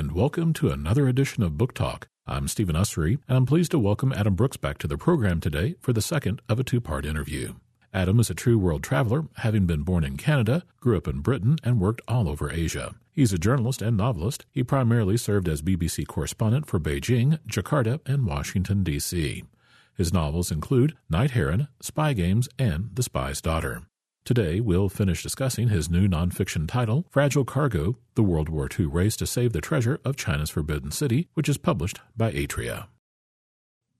and welcome to another edition of Book Talk. I'm Stephen Usery, and I'm pleased to welcome Adam Brookes back to the program today for the second of a two part interview. Adam is a true world traveler, having been born in Canada, grew up in Britain, and worked all over Asia. He's a journalist and novelist. He primarily served as BBC correspondent for Beijing, Jakarta, and Washington, D.C. His novels include Night Heron, Spy Games, and The Spy's Daughter. Today, we'll finish discussing his new nonfiction title, Fragile Cargo The World War II Race to Save the Treasure of China's Forbidden City, which is published by Atria.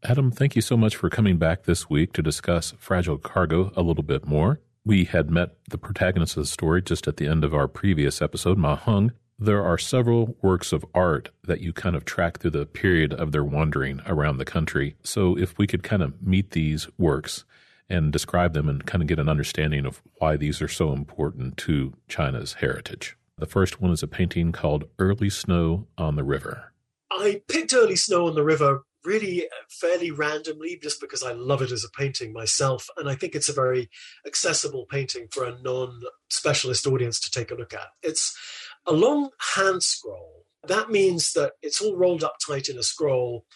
Adam, thank you so much for coming back this week to discuss Fragile Cargo a little bit more. We had met the protagonist of the story just at the end of our previous episode, Ma Heng. There are several works of art that you kind of track through the period of their wandering around the country. So, if we could kind of meet these works and describe them and kind of get an understanding of why these are so important to China's heritage. The first one is a painting called Early Snow on the River. I picked Early Snow on the River really uh, fairly randomly just because I love it as a painting myself. And I think it's a very accessible painting for a non specialist audience to take a look at. It's a long hand scroll. That means that it's all rolled up tight in a scroll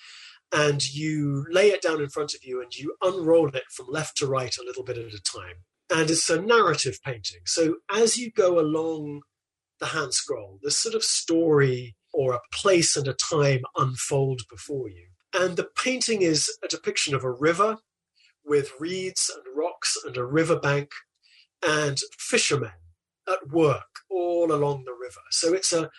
and you lay it down in front of you and you unroll it from left to right a little bit at a time. And it's a narrative painting. So as you go along the hand scroll, this sort of story or a place and a time unfold before you. And the painting is a depiction of a river with reeds and rocks and a riverbank and fishermen at work all along the river. So it's a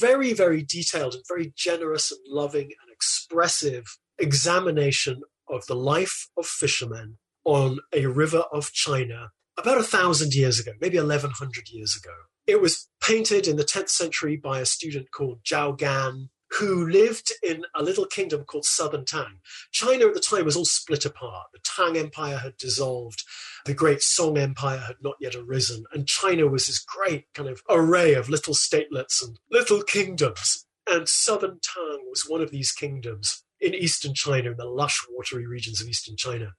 very, very detailed and very generous and loving and expressive examination of the life of fishermen on a river of China about a thousand years ago, maybe 1100 years ago. It was painted in the 10th century by a student called Zhao Gan, who lived in a little kingdom called Southern Tang. China at the time was all split apart. The Tang Empire had dissolved, the great Song Empire had not yet arisen, and China was this great kind of array of little statelets and little kingdoms. And Southern Tang was one of these kingdoms in eastern China, in the lush, watery regions of eastern China.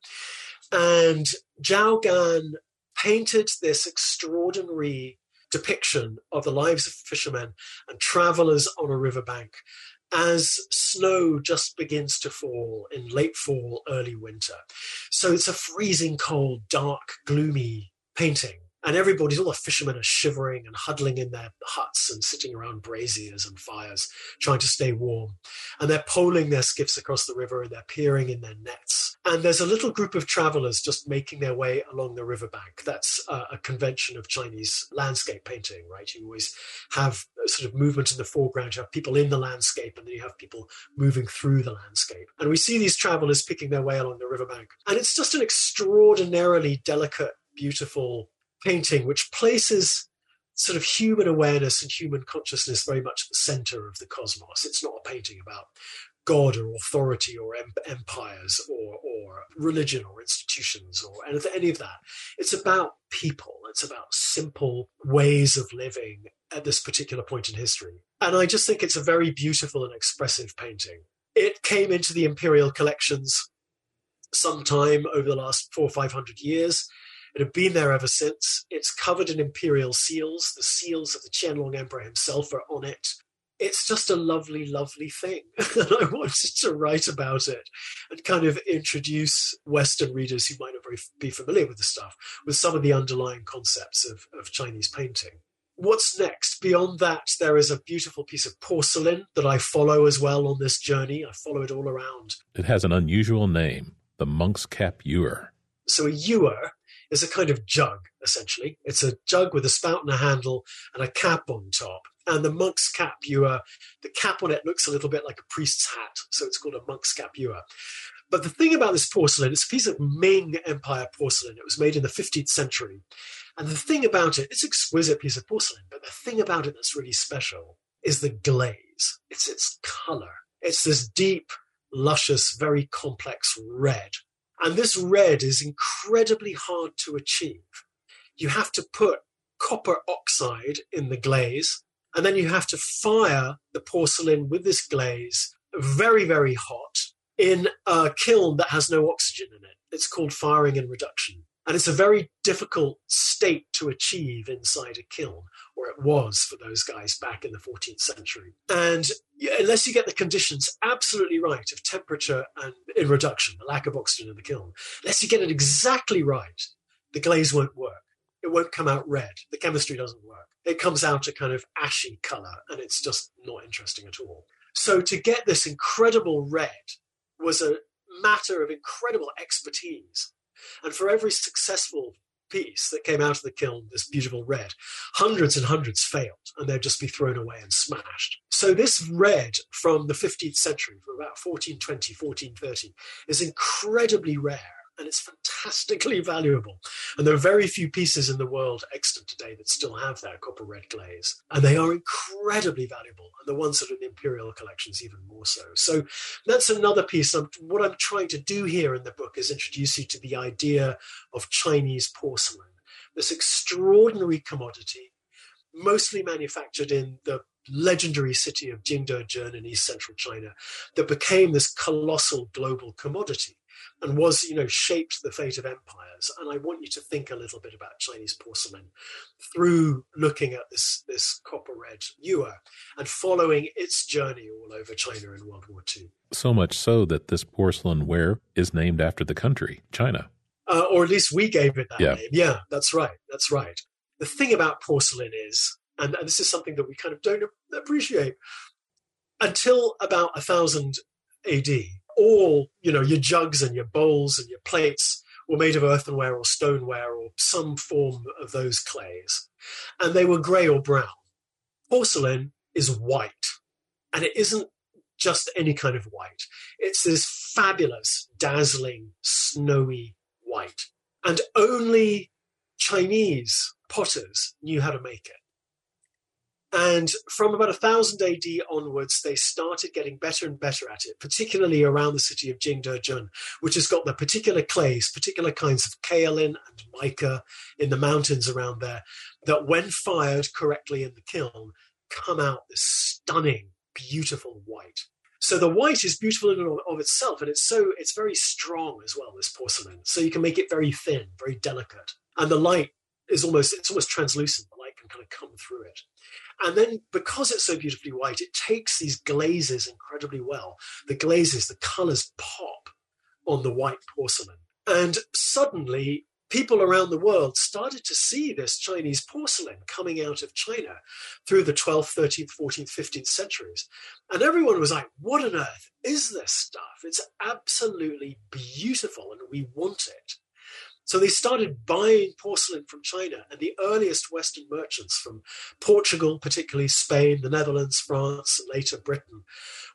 And Zhao Gan painted this extraordinary depiction of the lives of fishermen and travelers on a riverbank as snow just begins to fall in late fall, early winter. So it's a freezing cold, dark, gloomy painting and everybody's all the fishermen are shivering and huddling in their huts and sitting around braziers and fires trying to stay warm. And they're poling their skiffs across the river and they're peering in their nets. And there's a little group of travelers just making their way along the riverbank. That's a, a convention of chinese landscape painting right? You always have sort of movement in the foreground. You have people in the landscape and then you have people moving through the landscape. And we see these travelers picking their way along the riverbank. And it's just an extraordinarily delicate beautiful painting which places sort of human awareness and human consciousness very much at the center of the cosmos. It's not a painting about God or authority or em- empires or, or religion or institutions or any of that. It's about people. It's about simple ways of living at this particular point in history. And I just think it's a very beautiful and expressive painting. It came into the imperial collections sometime over the last four or five hundred years. It had been there ever since. It's covered in imperial seals. The seals of the Qianlong Emperor himself are on it. It's just a lovely, lovely thing. and I wanted to write about it and kind of introduce Western readers who might not be familiar with the stuff with some of the underlying concepts of, of Chinese painting what's next? Beyond that, there is a beautiful piece of porcelain that I follow as well on this journey. I follow it all around. It has an unusual name, the monk's cap ewer. So a ewer is a kind of jug, essentially. It's a jug with a spout and a handle and a cap on top. And the monk's cap ewer, the cap on it looks a little bit like a priest's hat, so it's called a monk's cap ewer. But the thing about this porcelain, it's a piece of Ming Empire porcelain. It was made in the 15th century. And the thing about it, it's an exquisite piece of porcelain, but the thing about it that's really special is the glaze. It's its color. It's this deep, luscious, very complex red and this red is incredibly hard to achieve. You have to put copper oxide in the glaze, and then you have to fire the porcelain with this glaze very, very hot in a kiln that has no oxygen in it. It's called firing and reduction. And it's a very difficult state to achieve inside a kiln, or it was for those guys back in the 14th century. And unless you get the conditions absolutely right of temperature and in reduction, the lack of oxygen in the kiln, unless you get it exactly right, the glaze won't work. It won't come out red. The chemistry doesn't work. It comes out a kind of ashy color, and it's just not interesting at all. So to get this incredible red was a matter of incredible expertise and for every successful piece that came out of the kiln, this beautiful red, hundreds and hundreds failed and they'd just be thrown away and smashed. So this red from the 15th century, from about 1420, 1430, is incredibly rare and it's fantastically valuable. And there are very few pieces in the world extant today that still have that copper red glaze. And they are incredibly valuable. And the ones that are in the imperial collections, even more so. So that's another piece. What I'm trying to do here in the book is introduce you to the idea of Chinese porcelain, this extraordinary commodity, mostly manufactured in the legendary city of Jingdezhen in east central China, that became this colossal global commodity and was, you know, shaped the fate of empires. And I want you to think a little bit about Chinese porcelain through looking at this, this copper red ewer and following its journey all over China in World War II. So much so that this porcelain ware is named after the country, China. Uh, or at least we gave it that yeah. name. Yeah, that's right. That's right. The thing about porcelain is, and, and this is something that we kind of don't appreciate, until about a thousand AD, all, you know, your jugs and your bowls and your plates were made of earthenware or stoneware or some form of those clays. And they were grey or brown. Porcelain is white. And it isn't just any kind of white. It's this fabulous, dazzling, snowy white. And only Chinese potters knew how to make it. And from about 1000 AD onwards, they started getting better and better at it, particularly around the city of Jingdezhen, which has got the particular clays, particular kinds of kaolin and mica in the mountains around there, that when fired correctly in the kiln, come out this stunning, beautiful white. So the white is beautiful in and of itself, and it's so it's very strong as well, this porcelain. So you can make it very thin, very delicate. And the light is almost it's almost translucent. Kind of come through it. And then because it's so beautifully white, it takes these glazes incredibly well. The glazes, the colors pop on the white porcelain. And suddenly, people around the world started to see this Chinese porcelain coming out of China through the 12th, 13th, 14th, 15th centuries. And everyone was like, what on earth is this stuff? It's absolutely beautiful and we want it. So they started buying porcelain from China, and the earliest Western merchants from Portugal, particularly Spain, the Netherlands, France, and later Britain,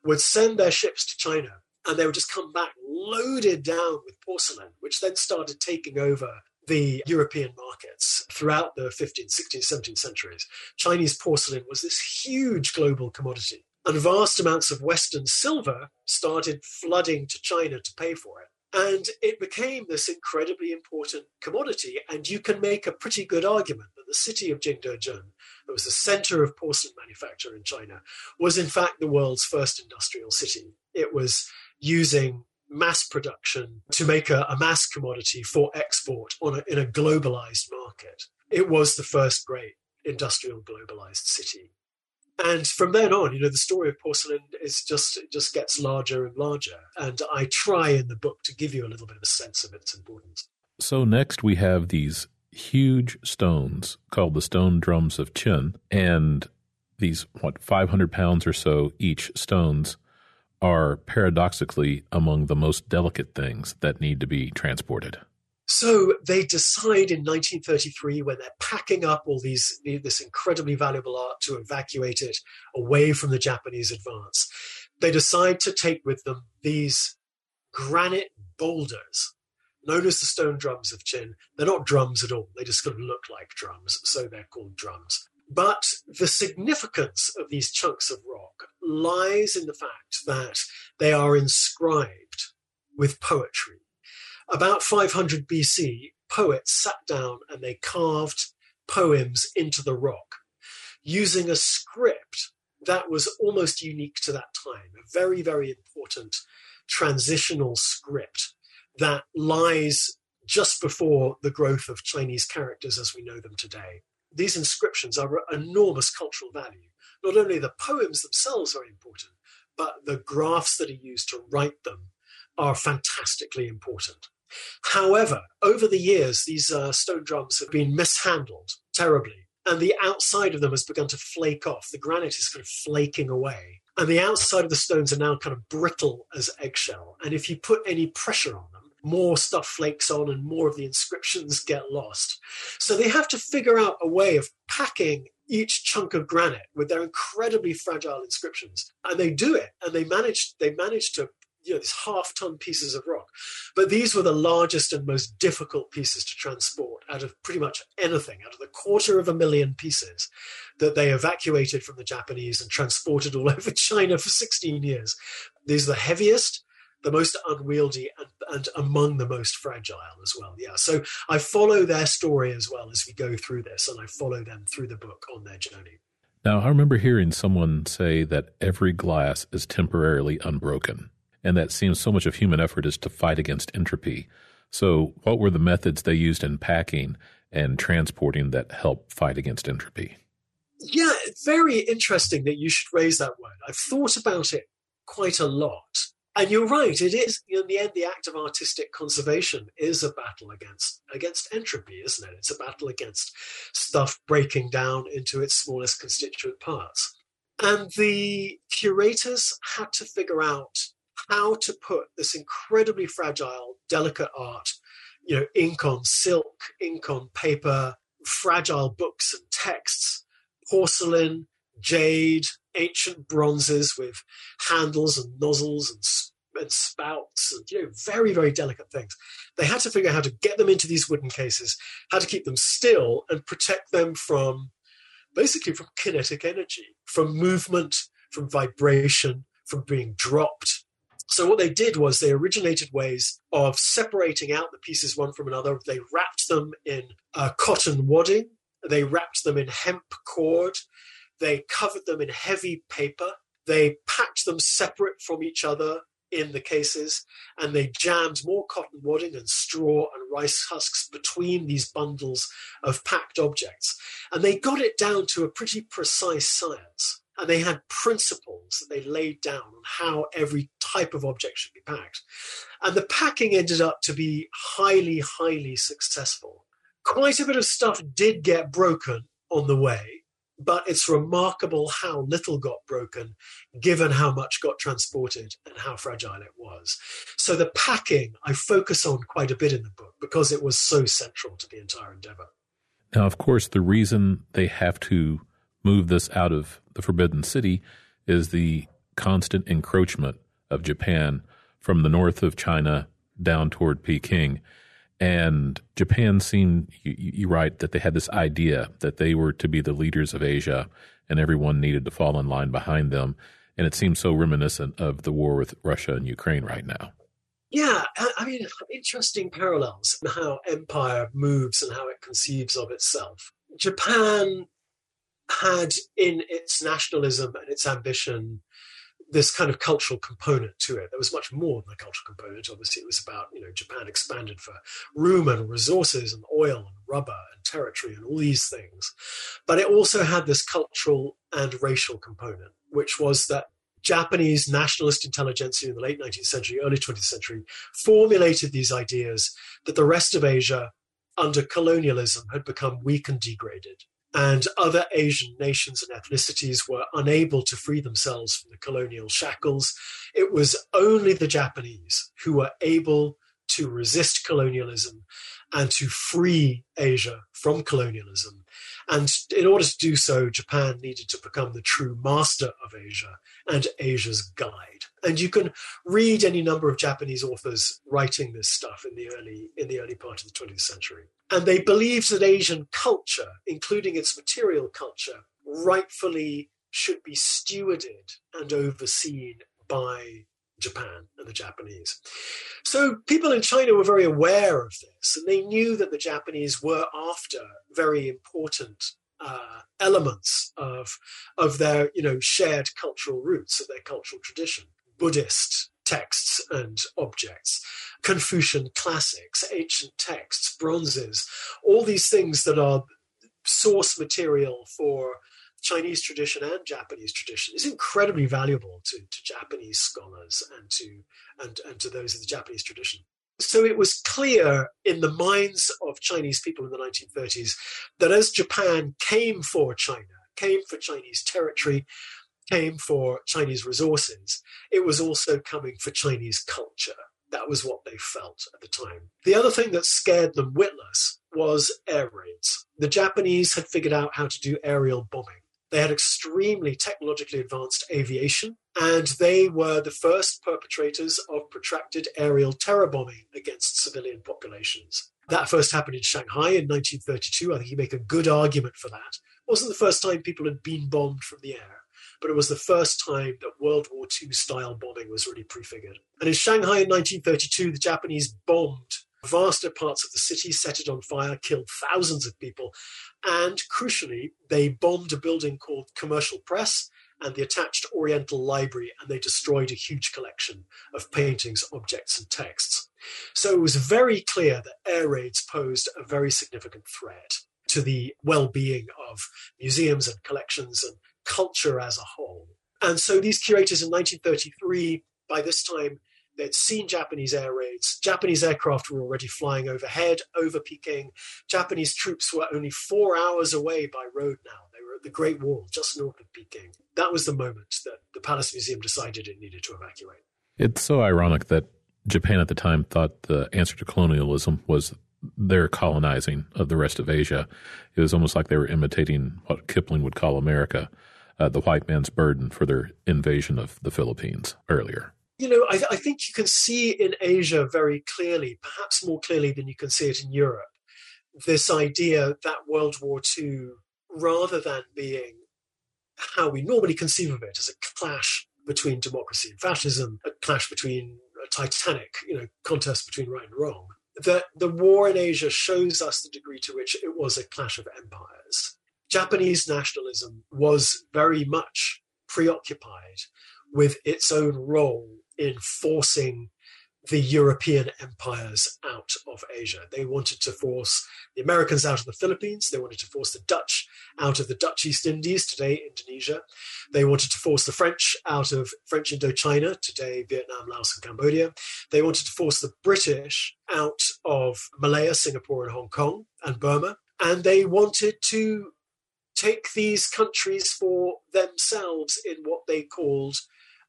would send their ships to China, and they would just come back loaded down with porcelain, which then started taking over the European markets throughout the 15th, 16th, 17th centuries. Chinese porcelain was this huge global commodity. And vast amounts of Western silver started flooding to China to pay for it. And it became this incredibly important commodity. And you can make a pretty good argument that the city of Jingdezhen, that was the center of porcelain manufacture in China, was in fact the world's first industrial city. It was using mass production to make a, a mass commodity for export a, in a globalized market. It was the first great industrial globalized city and from then on, you know, the story of porcelain is just just gets larger and larger. And I try in the book to give you a little bit of a sense of its importance. So next we have these huge stones called the stone drums of Qin, and these what 500 pounds or so each stones are paradoxically among the most delicate things that need to be transported. So they decide in 1933, when they're packing up all these this incredibly valuable art to evacuate it away from the Japanese advance, they decide to take with them these granite boulders known as the stone drums of Qin. They're not drums at all; they just kind of look like drums, so they're called drums. But the significance of these chunks of rock lies in the fact that they are inscribed with poetry about 500 BC, poets sat down and they carved poems into the rock using a script that was almost unique to that time, a very, very important transitional script that lies just before the growth of Chinese characters as we know them today. These inscriptions are enormous cultural value. Not only the poems themselves are important, but the graphs that are used to write them are fantastically important. However, over the years, these uh, stone drums have been mishandled terribly, and the outside of them has begun to flake off. The granite is kind of flaking away, and the outside of the stones are now kind of brittle as eggshell. And if you put any pressure on them, more stuff flakes on and more of the inscriptions get lost. So they have to figure out a way of packing each chunk of granite with their incredibly fragile inscriptions. And they do it, and they manage they manage to you know these half ton pieces of rock. But these were the largest and most difficult pieces to transport out of pretty much anything out of the quarter of a million pieces that they evacuated from the japanese and transported all over china for 16 years. These are the heaviest the most unwieldy and, and among the most fragile as well. Yeah so i follow their story as well as we go through this and i follow them through the book on their journey. Now, I remember hearing someone say that every glass is temporarily unbroken and that seems so much of human effort is to fight against entropy. So, what were the methods they used in packing and transporting that help fight against entropy? Yeah, very interesting that you should raise that word. I've thought about it quite a lot. And you're right, it is in the end the act of artistic conservation is a battle against against entropy, isn't it? It's a battle against stuff breaking down into its smallest constituent parts. And the curators had to figure out how to put this incredibly fragile, delicate art, you know, ink on silk, ink on paper, fragile books and texts, porcelain, jade, ancient bronzes with handles and nozzles and, and spouts and you know very very delicate things. They had to figure out how to get them into these wooden cases how to keep them still and protect them from basically from kinetic energy from movement from vibration from being dropped so what they did was they originated ways of separating out the pieces one from another. They wrapped them in uh, cotton wadding. They wrapped them in hemp cord. They covered them in heavy paper. They packed them separate from each other in the cases, and they jammed more cotton wadding and straw and rice husks between these bundles of packed objects. And they got it down to a pretty precise science and they had principles that they laid down on how every type of object should be packed. And the packing ended up to be highly, highly successful. Quite a bit of stuff did get broken on the way, but it's remarkable how little got broken given how much got transported and how fragile it was. So the packing I focus on quite a bit in the book because it was so central to the entire endeavor. Now, of course, the reason they have to move this out of the Forbidden City is the constant encroachment of Japan from the north of China down toward Peking. And Japan seemed, you, you write, that they had this idea that they were to be the leaders of Asia and everyone needed to fall in line behind them. And it seems so reminiscent of the war with Russia and Ukraine right now. Yeah, I mean, interesting parallels in how empire moves and how it conceives of itself. Japan had in its nationalism and its ambition this kind of cultural component to it. There was much more than a cultural component. Obviously, it was about you know Japan expanded for room and resources and oil and rubber and territory and all these things, but it also had this cultural and racial component, which was that Japanese nationalist intelligentsia in the late 19th century, early 20th century formulated these ideas that the rest of Asia under colonialism had become weak and degraded and other Asian nations and ethnicities were unable to free themselves from the colonial shackles. It was only the Japanese who were able to resist colonialism and to free Asia from colonialism. And in order to do so, Japan needed to become the true master of Asia and Asia's guide. And you can read any number of Japanese authors writing this stuff in the early in the early part of the 20th century. And they believed that Asian culture, including its material culture, rightfully should be stewarded and overseen by Japan and the Japanese. So people in China were very aware of this, and they knew that the Japanese were after very important uh, elements of of their you know shared cultural roots of their cultural tradition, Buddhist texts and objects, Confucian classics, ancient texts, bronzes, all these things that are source material for Chinese tradition and Japanese tradition is incredibly valuable to, to Japanese scholars and to and, and to those of the Japanese tradition. So it was clear in the minds of Chinese people in the 1930s that as Japan came for China, came for Chinese territory, came for Chinese resources, it was also coming for Chinese culture. That was what they felt at the time. The other thing that scared them witless was air raids. The Japanese had figured out how to do aerial bombing. They had extremely technologically advanced aviation, and they were the first perpetrators of protracted aerial terror bombing against civilian populations. That first happened in Shanghai in 1932. I think you make a good argument for that. It wasn't the first time people had been bombed from the air, but it was the first time that World War II style bombing was really prefigured. And in Shanghai in 1932, the Japanese bombed vaster parts of the city, set it on fire, killed thousands of people, and crucially, they bombed a building called Commercial Press and the attached Oriental Library, and they destroyed a huge collection of paintings, objects, and texts. So it was very clear that air raids posed a very significant threat to the well being of museums and collections and culture as a whole. And so these curators in 1933, by this time, They'd seen Japanese air raids. Japanese aircraft were already flying overhead, over Peking. Japanese troops were only four hours away by road now. They were at the Great Wall, just north of Peking. That was the moment that the Palace Museum decided it needed to evacuate. It's so ironic that Japan at the time thought the answer to colonialism was their colonizing of the rest of Asia. It was almost like they were imitating what Kipling would call America, uh, the white man's burden for their invasion of the Philippines earlier you know, I, I, think you can see in Asia very clearly, perhaps more clearly than you can see it in Europe, this idea that World War II, rather than being how we normally conceive of it as a clash between democracy and fascism, a clash between a titanic, you know, contest between right and wrong, that the war in Asia shows us the degree to which it was a clash of empires. Japanese nationalism was very much preoccupied with its own role in forcing the European empires out of Asia. They wanted to force the Americans out of the Philippines. They wanted to force the Dutch out of the Dutch East Indies, today Indonesia. They wanted to force the French out of French Indochina, today Vietnam, Laos, and Cambodia. They wanted to force the British out of Malaya, Singapore, and Hong Kong, and Burma. And they wanted to take these countries for themselves in what they called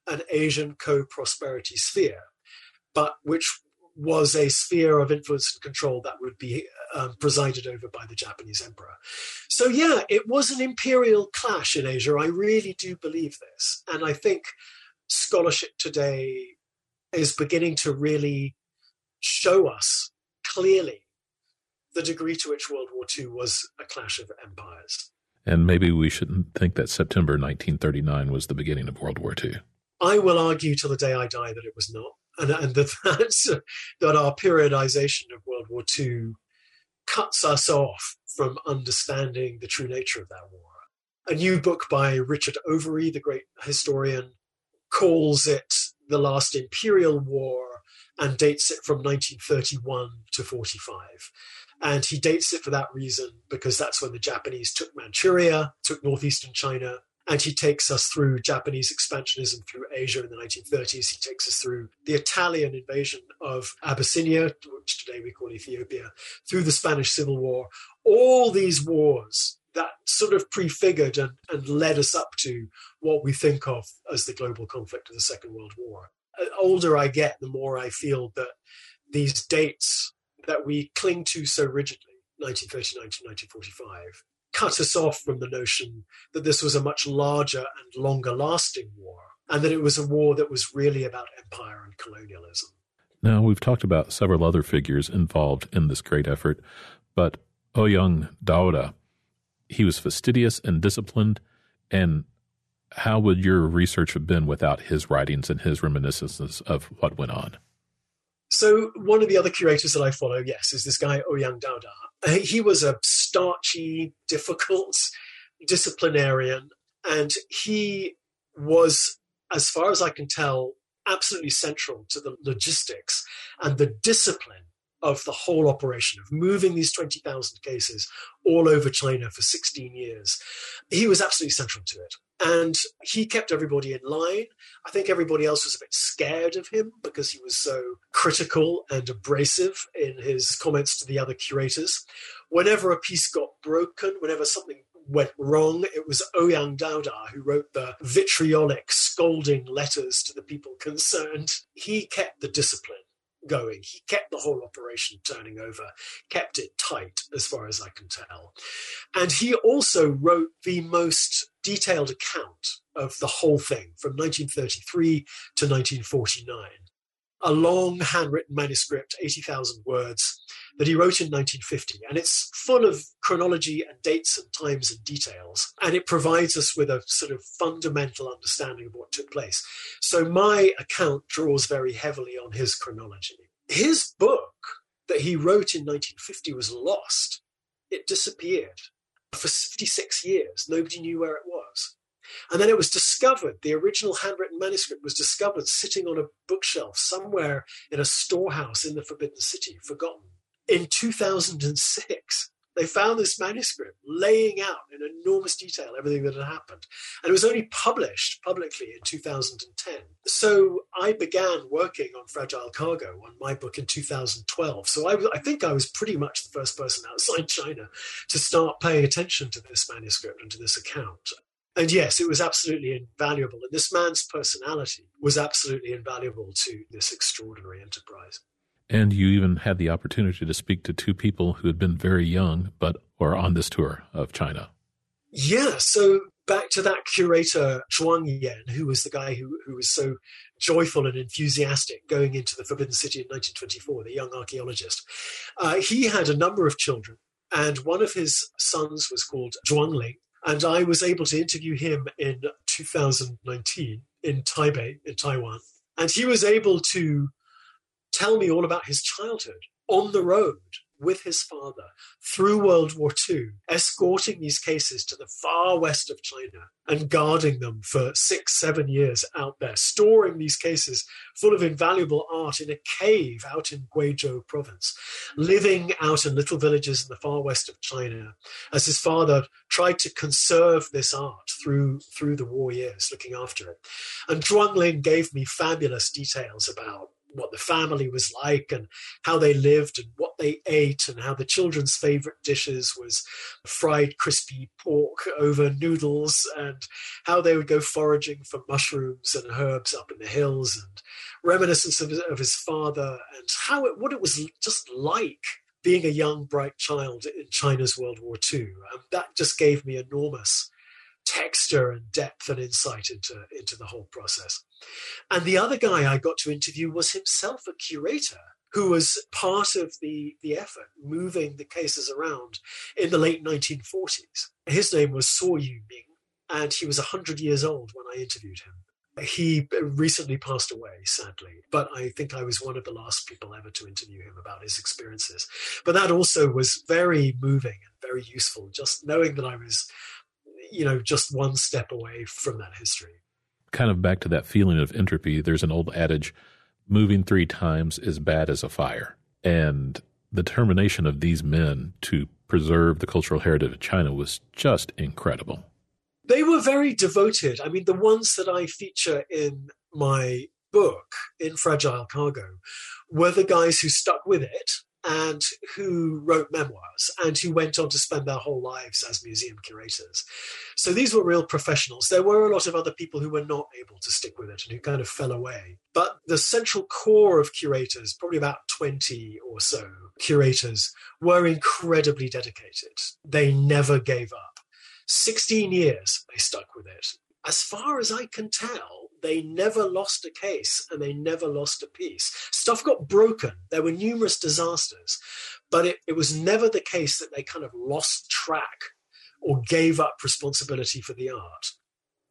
an Asian co prosperity sphere, but which was a sphere of influence and control that would be um, presided over by the Japanese emperor. So, yeah, it was an imperial clash in Asia. I really do believe this. And I think scholarship today is beginning to really show us clearly the degree to which World War II was a clash of empires. And maybe we shouldn't think that September 1939 was the beginning of World War II. I will argue till the day I die that it was not, and, and that that's, that our periodization of World War II cuts us off from understanding the true nature of that war. A new book by Richard Overy, the great historian, calls it the last imperial war and dates it from 1931 to 45. And he dates it for that reason because that's when the Japanese took Manchuria, took northeastern China, and he takes us through Japanese expansionism through Asia in the 1930s. He takes us through the Italian invasion of Abyssinia, which today we call Ethiopia, through the Spanish Civil War. All these wars that sort of prefigured and, and led us up to what we think of as the global conflict of the Second World War. The older I get, the more I feel that these dates that we cling to so rigidly, 1939 to 1945, cut us off from the notion that this was a much larger and longer lasting war, and that it was a war that was really about empire and colonialism. Now, we've talked about several other figures involved in this great effort, but Ouyang Daoda, he was fastidious and disciplined. And how would your research have been without his writings and his reminiscences of what went on? So one of the other curators that I follow, yes, is this guy Ouyang Daoda. Uh, he was a starchy, difficult disciplinarian, and he was, as far as I can tell, absolutely central to the logistics and the discipline of the whole operation of moving these 20,000 cases all over China for 16 years. He was absolutely central to it. And he kept everybody in line. I think everybody else was a bit scared of him because he was so critical and abrasive in his comments to the other curators. Whenever a piece got broken, whenever something went wrong, it was Ouyang Daoda who wrote the vitriolic, scolding letters to the people concerned. He kept the discipline going. He kept the whole operation turning over, kept it tight as far as I can tell. And he also wrote the most detailed account of the whole thing from 1933 to 1949 a long handwritten manuscript, 80,000 words, that he wrote in 1950. And it's full of chronology and dates and times and details. And it provides us with a sort of fundamental understanding of what took place. So my account draws very heavily on his chronology. His book that he wrote in 1950 was lost. It disappeared. For 56 years, nobody knew where it was. And then it was discovered, the original handwritten manuscript was discovered sitting on a bookshelf somewhere in a storehouse in the Forbidden City, forgotten. In 2006, they found this manuscript laying out in enormous detail everything that had happened. And it was only published publicly in 2010. So I began working on Fragile Cargo on my book in 2012. So I, I think I was pretty much the first person outside China to start paying attention to this manuscript and to this account. And yes, it was absolutely invaluable. And this man's personality was absolutely invaluable to this extraordinary enterprise. And you even had the opportunity to speak to two people who had been very young, but were on this tour of China. Yeah. So back to that curator, Zhuang Yan, who was the guy who, who was so joyful and enthusiastic going into the Forbidden City in 1924, the young archaeologist. Uh, he had a number of children, and one of his sons was called Zhuang Ling, and I was able to interview him in 2019 in Taipei, in Taiwan. And he was able to tell me all about his childhood on the road with his father through World War II, escorting these cases to the far west of China and guarding them for six, seven years out there, storing these cases full of invaluable art in a cave out in Guizhou province, living out in little villages in the far west of China as his father tried to conserve this art through, through the war years, looking after it. And Zhuang Ling gave me fabulous details about what the family was like and how they lived and what they ate and how the children's favorite dishes was fried crispy pork over noodles and how they would go foraging for mushrooms and herbs up in the hills and reminiscence of, of his father and how it what it was just like being a young bright child in China's World War II. Um, that just gave me enormous texture and depth and insight into, into the whole process. And the other guy I got to interview was himself a curator who was part of the, the effort moving the cases around in the late 1940s. His name was Suo Yuming, and he was 100 years old when I interviewed him. He recently passed away, sadly, but I think I was one of the last people ever to interview him about his experiences. But that also was very moving and very useful, just knowing that I was you know, just one step away from that history. Kind of back to that feeling of entropy, there's an old adage moving three times is bad as a fire. And the determination of these men to preserve the cultural heritage of China was just incredible. They were very devoted. I mean, the ones that I feature in my book, in Fragile Cargo, were the guys who stuck with it and who wrote memoirs and who went on to spend their whole lives as museum curators. So these were real professionals. There were a lot of other people who were not able to stick with it and who kind of fell away. But the central core of curators, probably about 20 or so curators, were incredibly dedicated. They never gave up. 16 years they stuck with it. As far as I can tell, they never lost a case and they never lost a piece. Stuff got broken. There were numerous disasters, but it, it was never the case that they kind of lost track or gave up responsibility for the art.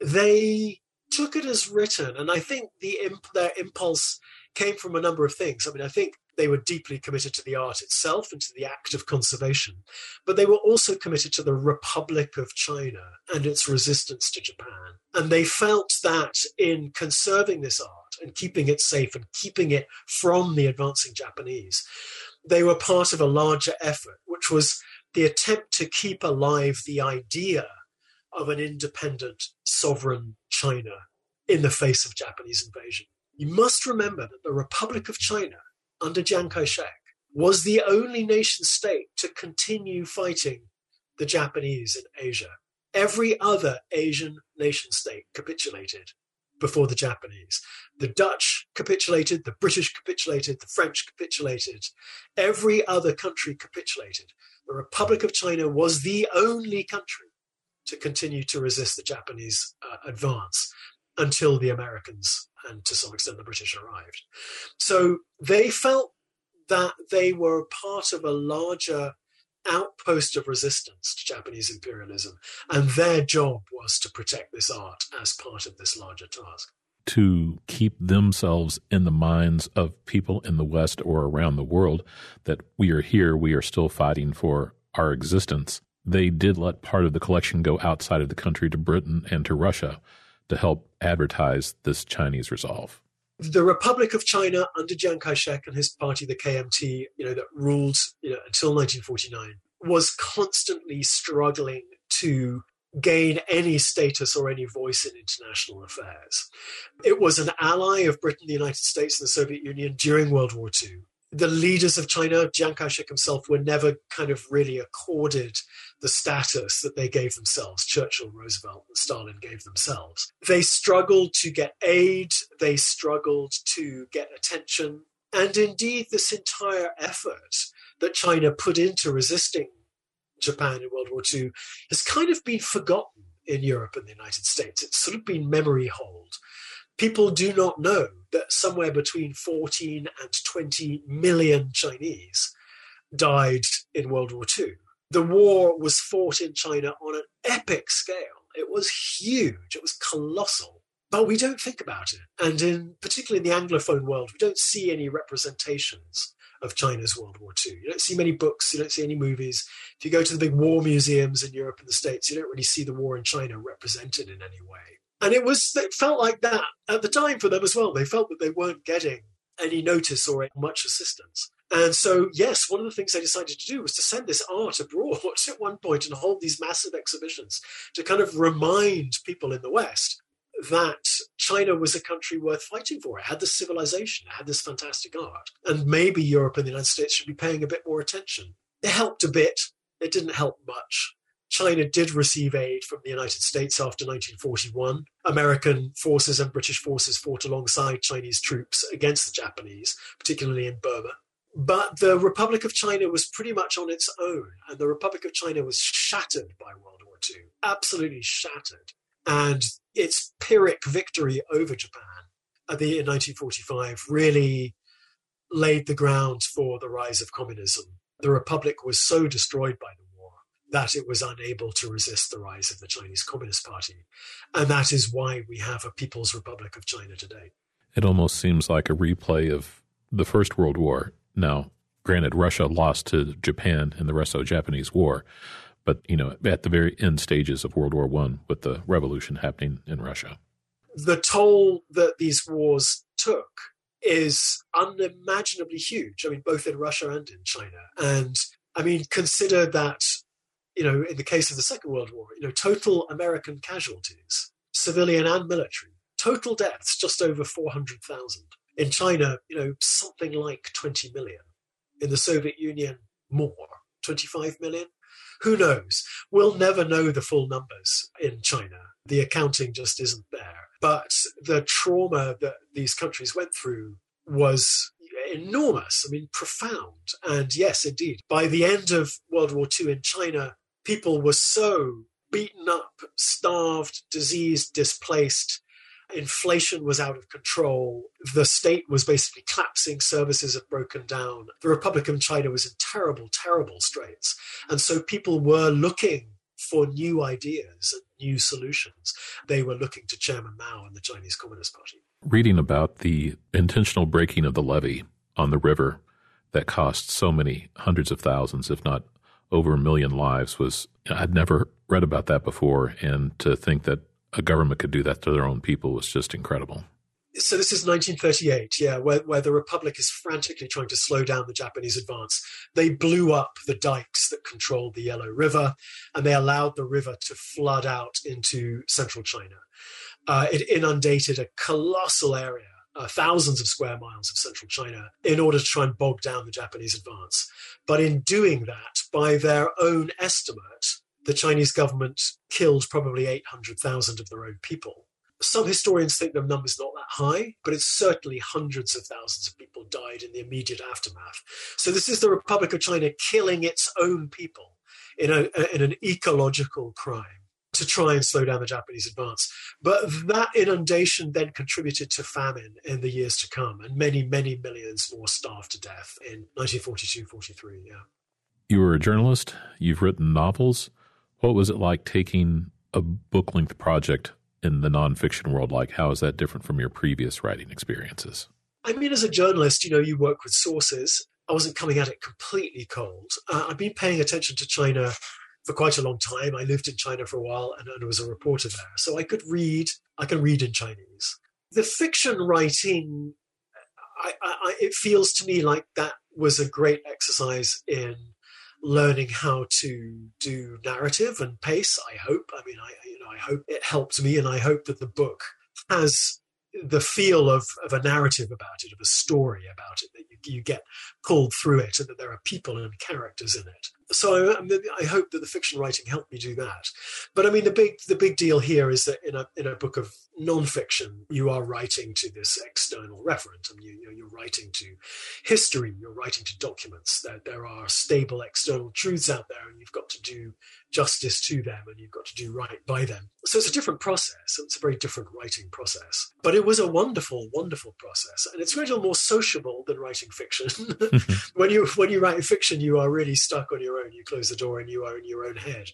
They took it as written, and I think the imp- their impulse came from a number of things. I mean, I think They were deeply committed to the art itself and to the act of conservation, but they were also committed to the Republic of China and its resistance to Japan. And they felt that in conserving this art and keeping it safe and keeping it from the advancing Japanese, they were part of a larger effort, which was the attempt to keep alive the idea of an independent, sovereign China in the face of Japanese invasion. You must remember that the Republic of China under Chiang Kai shek was the only nation state to continue fighting the Japanese in Asia. Every other Asian nation state capitulated before the Japanese. The Dutch capitulated, the British capitulated, the French capitulated, every other country capitulated. The Republic of China was the only country to continue to resist the Japanese uh, advance until the Americans and to some extent the British arrived. So they felt that they were part of a larger outpost of resistance to Japanese imperialism, and their job was to protect this art as part of this larger task. To keep themselves in the minds of people in the West or around the world that we are here, we are still fighting for our existence. They did let part of the collection go outside of the country to Britain and to Russia to help advertise this Chinese resolve the Republic of China under Chiang Kai-shek and his party, the KMT, you know, that ruled you know, until 1949, was constantly struggling to gain any status or any voice in international affairs. It was an ally of Britain, the United States, and the Soviet Union during World War II the leaders of China, Chiang Kai shek himself, were never kind of really accorded the status that they gave themselves, Churchill, Roosevelt, and Stalin gave themselves. They struggled to get aid, they struggled to get attention. And indeed, this entire effort that China put into resisting Japan in World War II has kind of been forgotten in Europe and the United States. It's sort of been memory hold people do not know that somewhere between 14 and 20 million Chinese died in World War II. The war was fought in China on an epic scale. It was huge, it was colossal, but we don't think about it. And in particularly in the Anglophone world, we don't see any representations of China's World War II. You don't see many books, you don't see any movies. If you go to the big war museums in Europe and the States, you don't really see the war in China represented in any way. And it was, it felt like that at the time for them as well. They felt that they weren't getting any notice or much assistance. And so, yes, one of the things they decided to do was to send this art abroad at one point and hold these massive exhibitions to kind of remind people in the West that China was a country worth fighting for. It had this civilization, it had this fantastic art. And maybe Europe and the United States should be paying a bit more attention. It helped a bit, it didn't help much. China did receive aid from the United States after 1941. American forces and British forces fought alongside Chinese troops against the Japanese, particularly in Burma. But the Republic of China was pretty much on its own, and the Republic of China was shattered by World War II, absolutely shattered. And its Pyrrhic victory over Japan at the, in 1945 really laid the ground for the rise of communism. The Republic was so destroyed by the that it was unable to resist the rise of the Chinese Communist Party. And that is why we have a People's Republic of China today. It almost seems like a replay of the First World War. Now, granted, Russia lost to Japan in the Russo-Japanese War, but you know, at the very end stages of World War One, with the revolution happening in Russia, the toll that these wars took is unimaginably huge. I mean, both in Russia and in China, and I mean, consider that you know, in the case of the Second World War, you know, total American casualties, civilian and military, total deaths just over 400,000. In China, you know, something like 20 million. In the Soviet Union, more, 25 million. Who knows? We'll never know the full numbers in China. The accounting just isn't there. But the trauma that these countries went through was enormous, I mean, profound. And yes, indeed, by the end of World War II in China, people were so beaten up, starved, diseased, displaced. Inflation was out of control. The state was basically collapsing. Services had broken down. The Republic of China was in terrible, terrible straits. And so people were looking for new ideas and new solutions. They were looking to Chairman Mao and the Chinese Communist Party. Reading about the intentional breaking of the levee on the river that cost so many hundreds of thousands, if not over a million lives was I'd never read about that before, and to think that a government could do that to their own people was just incredible. So this is 1938, yeah, where, where the Republic is frantically trying to slow down the Japanese advance. They blew up the dikes that controlled the Yellow River, and they allowed the river to flood out into central China. Uh, it inundated a colossal area uh, thousands of square miles of central China in order to try and bog down the Japanese advance. But in doing that, by their own estimate, the Chinese government killed probably 800,000 of their own people. Some historians think the number's not that high, but it's certainly hundreds of thousands of people died in the immediate aftermath. So this is the Republic of China killing its own people in, a, in an ecological crime to try and slow down the Japanese advance. But that inundation then contributed to famine in the years to come, and many, many millions more starved to death in 1942 43. Yeah. You were a journalist, you've written novels. What was it like taking a book length project in the nonfiction world? Like, how is that different from your previous writing experiences? I mean, as a journalist, you know, you work with sources. I wasn't coming at it completely cold. Uh, I've been paying attention to China for quite a long time. I lived in China for a while and, and was a reporter there. So I could read, I can read in Chinese. The fiction writing, I, I, it feels to me like that was a great exercise in learning how to do narrative and pace. I hope. I mean, I you know, I hope it helped me, and I hope that the book has the feel of, of a narrative about it, of a story about it, that you, you get pulled through it, and that there are people and characters in it so I, I, hope that the fiction writing helped me do that. But I mean, the big the big deal here is that in a in a book of nonfiction, you are writing to this external referent, and you, you you're writing to history, you're writing to documents. That there are stable external truths out there, and you've got to do justice to them, and you've got to do right by them. So it's a different process. It's a very different writing process. But it was a wonderful, wonderful process, and it's a little more sociable than writing fiction. Mm-hmm. when you when you write fiction, you are really stuck on your own. You close the door and you are in your own head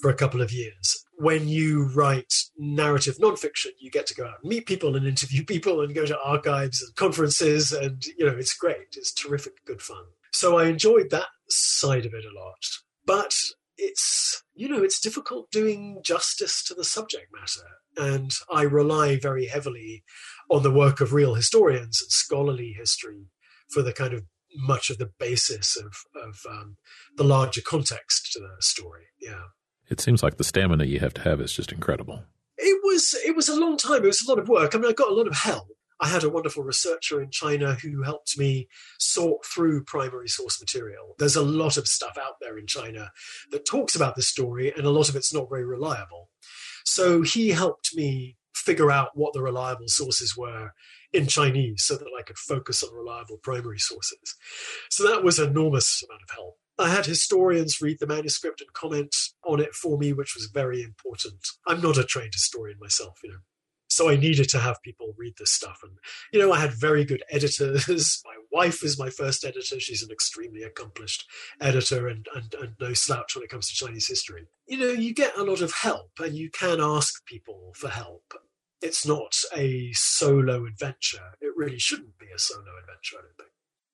for a couple of years. When you write narrative nonfiction, you get to go out and meet people and interview people and go to archives and conferences, and you know it's great. It's terrific, good fun. So I enjoyed that side of it a lot. But it's you know it's difficult doing justice to the subject matter, and I rely very heavily on the work of real historians and scholarly history for the kind of much of the basis of of um, the larger context to the story. Yeah, it seems like the stamina you have to have is just incredible. It was it was a long time. It was a lot of work. I mean, I got a lot of help. I had a wonderful researcher in China who helped me sort through primary source material. There's a lot of stuff out there in China that talks about the story, and a lot of it's not very reliable. So he helped me figure out what the reliable sources were in Chinese so that I could focus on reliable primary sources. So that was an enormous amount of help. I had historians read the manuscript and comment on it for me, which was very important. I'm not a trained historian myself, you know. So I needed to have people read this stuff. And, you know, I had very good editors. my wife is my first editor. She's an extremely accomplished editor and, and, and no slouch when it comes to Chinese history. You know, you get a lot of help and you can ask people for help it's not a solo adventure. It really shouldn't be a solo adventure, I don't think.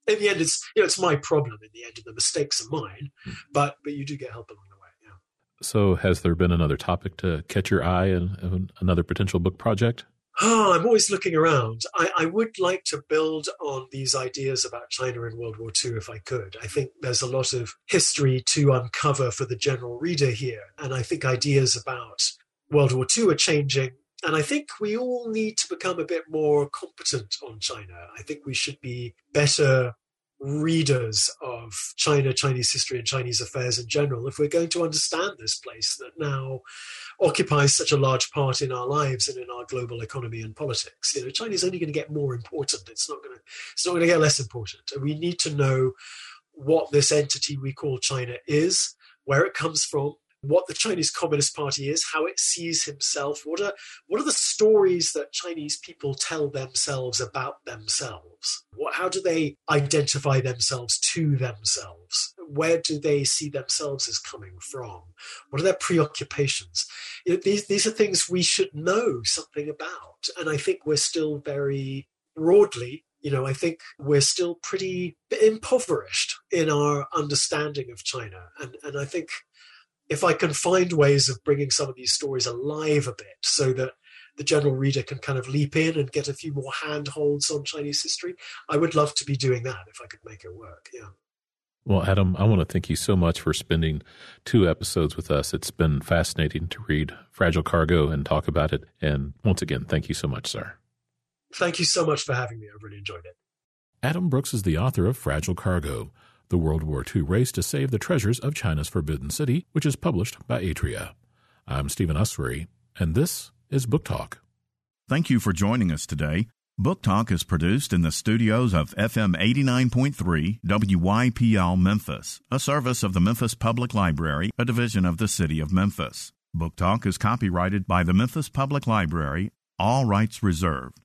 In the end, it's you know it's my problem. In the end, and the mistakes are mine. Mm. But but you do get help along the way. Yeah. So, has there been another topic to catch your eye and another potential book project? Oh, I'm always looking around. I, I, would like to build on these ideas about China in World War II if I could. I think there's a lot of history to uncover for the general reader here. And I think ideas about World War II are changing and I think we all need to become a bit more competent on China. I think we should be better readers of China, Chinese history, and Chinese affairs in general if we're going to understand this place that now occupies such a large part in our lives and in our global economy and politics. You know, China is only going to get more important. It's not going to. It's not going to get less important. And we need to know what this entity we call China is, where it comes from, what the Chinese Communist Party is, how it sees himself, what are what are the stories that Chinese people tell themselves about themselves? What, how do they identify themselves to themselves? Where do they see themselves as coming from? What are their preoccupations? You know, these these are things we should know something about, and I think we're still very broadly you know, I think we're still pretty impoverished in our understanding of China. And, and I think if I can find ways of bringing some of these stories alive a bit so that the general reader can kind of leap in and get a few more handholds on Chinese history, I would love to be doing that if I could make it work. Yeah. Well, Adam, I want to thank you so much for spending two episodes with us. It's been fascinating to read Fragile Cargo and talk about it. And once again, thank you so much, sir. Thank you so much for having me. I really enjoyed it. Adam Brookes is the author of Fragile Cargo, the World War II race to save the treasures of China's Forbidden City, which is published by Atria. I'm Stephen Usery, and this is Book Talk. Thank you for joining us today. Book Talk is produced in the studios of FM 89.3 WYPL Memphis, a service of the Memphis Public Library, a division of the City of Memphis. Book Talk is copyrighted by the Memphis Public Library, all rights reserved.